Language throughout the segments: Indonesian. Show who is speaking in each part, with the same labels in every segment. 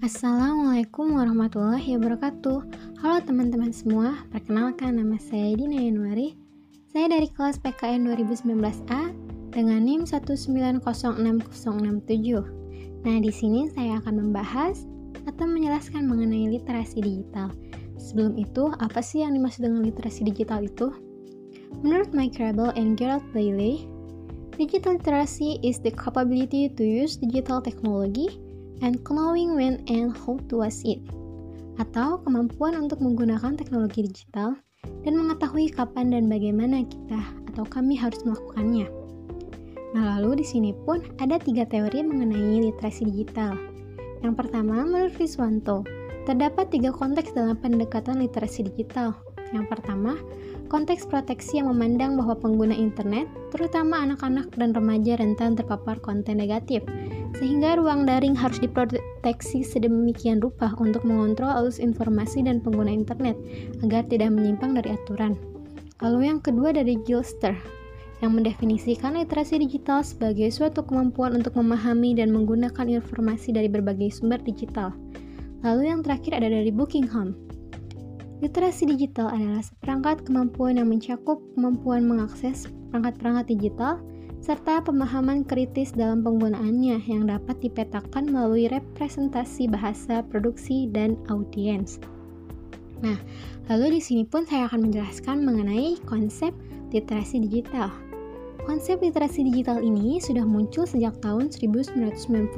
Speaker 1: Assalamualaikum warahmatullahi wabarakatuh. Halo teman-teman semua, perkenalkan nama saya Dina Yanuari. Saya dari kelas PKN 2019A dengan NIM 1906067 Nah di sini saya akan membahas atau menjelaskan mengenai literasi digital. Sebelum itu, apa sih yang dimaksud dengan literasi digital itu? Menurut Mike Rebel and Gerald Bailey, digital literacy is the capability to use digital technology and knowing when and how to use it, atau kemampuan untuk menggunakan teknologi digital dan mengetahui kapan dan bagaimana kita atau kami harus melakukannya. Nah, lalu di sini pun ada tiga teori mengenai literasi digital. Yang pertama, menurut Riswanto, terdapat tiga konteks dalam pendekatan literasi digital. Yang pertama, konteks proteksi yang memandang bahwa pengguna internet, terutama anak-anak dan remaja rentan terpapar konten negatif, sehingga ruang daring harus diproteksi sedemikian rupa untuk mengontrol arus informasi dan pengguna internet agar tidak menyimpang dari aturan. Lalu yang kedua dari Gilster, yang mendefinisikan literasi digital sebagai suatu kemampuan untuk memahami dan menggunakan informasi dari berbagai sumber digital. Lalu yang terakhir ada dari Bookingham. Literasi digital adalah seperangkat kemampuan yang mencakup kemampuan mengakses perangkat-perangkat digital serta pemahaman kritis dalam penggunaannya yang dapat dipetakan melalui representasi bahasa, produksi, dan audiens. Nah, lalu di sini pun saya akan menjelaskan mengenai konsep literasi digital. Konsep literasi digital ini sudah muncul sejak tahun 1990.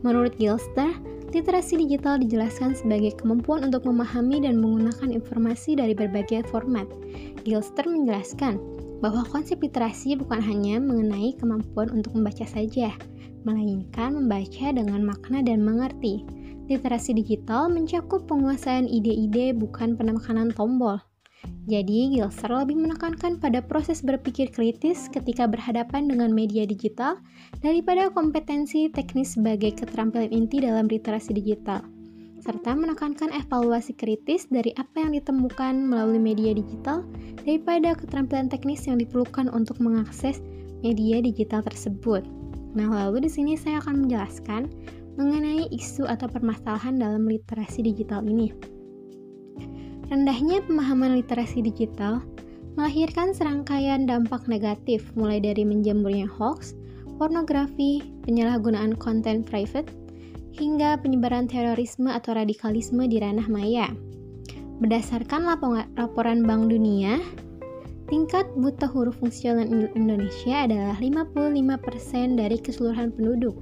Speaker 1: Menurut Gilster, literasi digital dijelaskan sebagai kemampuan untuk memahami dan menggunakan informasi dari berbagai format. Gilster menjelaskan, bahwa konsep literasi bukan hanya mengenai kemampuan untuk membaca saja, melainkan membaca dengan makna dan mengerti. Literasi digital mencakup penguasaan ide-ide bukan penekanan tombol. Jadi, Gilser lebih menekankan pada proses berpikir kritis ketika berhadapan dengan media digital daripada kompetensi teknis sebagai keterampilan inti dalam literasi digital serta menekankan evaluasi kritis dari apa yang ditemukan melalui media digital daripada keterampilan teknis yang diperlukan untuk mengakses media digital tersebut. Nah, lalu di sini saya akan menjelaskan mengenai isu atau permasalahan dalam literasi digital ini. Rendahnya pemahaman literasi digital melahirkan serangkaian dampak negatif mulai dari menjamurnya hoax, pornografi, penyalahgunaan konten private, hingga penyebaran terorisme atau radikalisme di ranah maya. Berdasarkan laporan Bank Dunia, tingkat buta huruf fungsional Indonesia adalah 55% dari keseluruhan penduduk.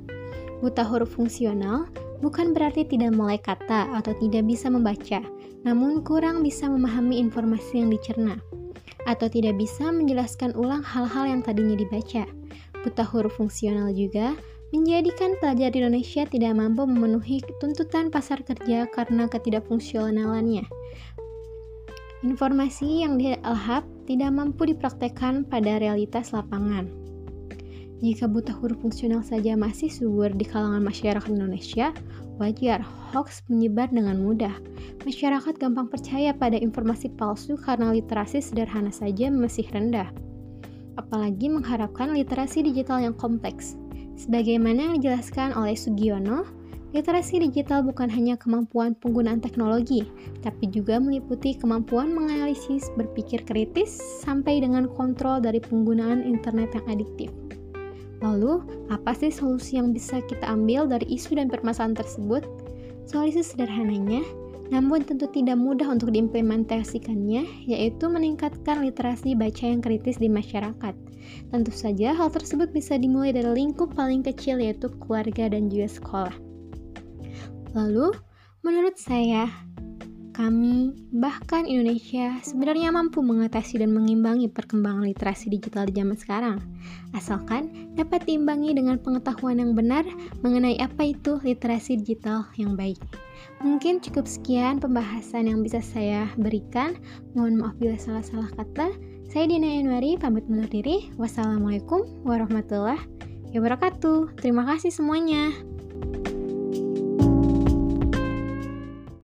Speaker 1: Buta huruf fungsional bukan berarti tidak mulai kata atau tidak bisa membaca, namun kurang bisa memahami informasi yang dicerna, atau tidak bisa menjelaskan ulang hal-hal yang tadinya dibaca. Buta huruf fungsional juga menjadikan pelajar di Indonesia tidak mampu memenuhi tuntutan pasar kerja karena ketidakfungsionalannya. Informasi yang dielhap tidak mampu dipraktekkan pada realitas lapangan. Jika buta huruf fungsional saja masih subur di kalangan masyarakat Indonesia, wajar hoax menyebar dengan mudah. Masyarakat gampang percaya pada informasi palsu karena literasi sederhana saja masih rendah. Apalagi mengharapkan literasi digital yang kompleks. Sebagaimana yang dijelaskan oleh Sugiono, literasi digital bukan hanya kemampuan penggunaan teknologi, tapi juga meliputi kemampuan menganalisis, berpikir kritis, sampai dengan kontrol dari penggunaan internet yang adiktif. Lalu, apa sih solusi yang bisa kita ambil dari isu dan permasalahan tersebut? Solusi sederhananya, namun tentu tidak mudah untuk diimplementasikannya, yaitu meningkatkan literasi baca yang kritis di masyarakat. Tentu saja hal tersebut bisa dimulai dari lingkup paling kecil yaitu keluarga dan juga sekolah. Lalu, menurut saya, kami, bahkan Indonesia, sebenarnya mampu mengatasi dan mengimbangi perkembangan literasi digital di zaman sekarang, asalkan dapat diimbangi dengan pengetahuan yang benar mengenai apa itu literasi digital yang baik. Mungkin cukup sekian pembahasan yang bisa saya berikan. Mohon maaf bila salah-salah kata. Saya Dina Yanuari, pamit undur diri. Wassalamualaikum warahmatullahi wabarakatuh. Terima kasih semuanya.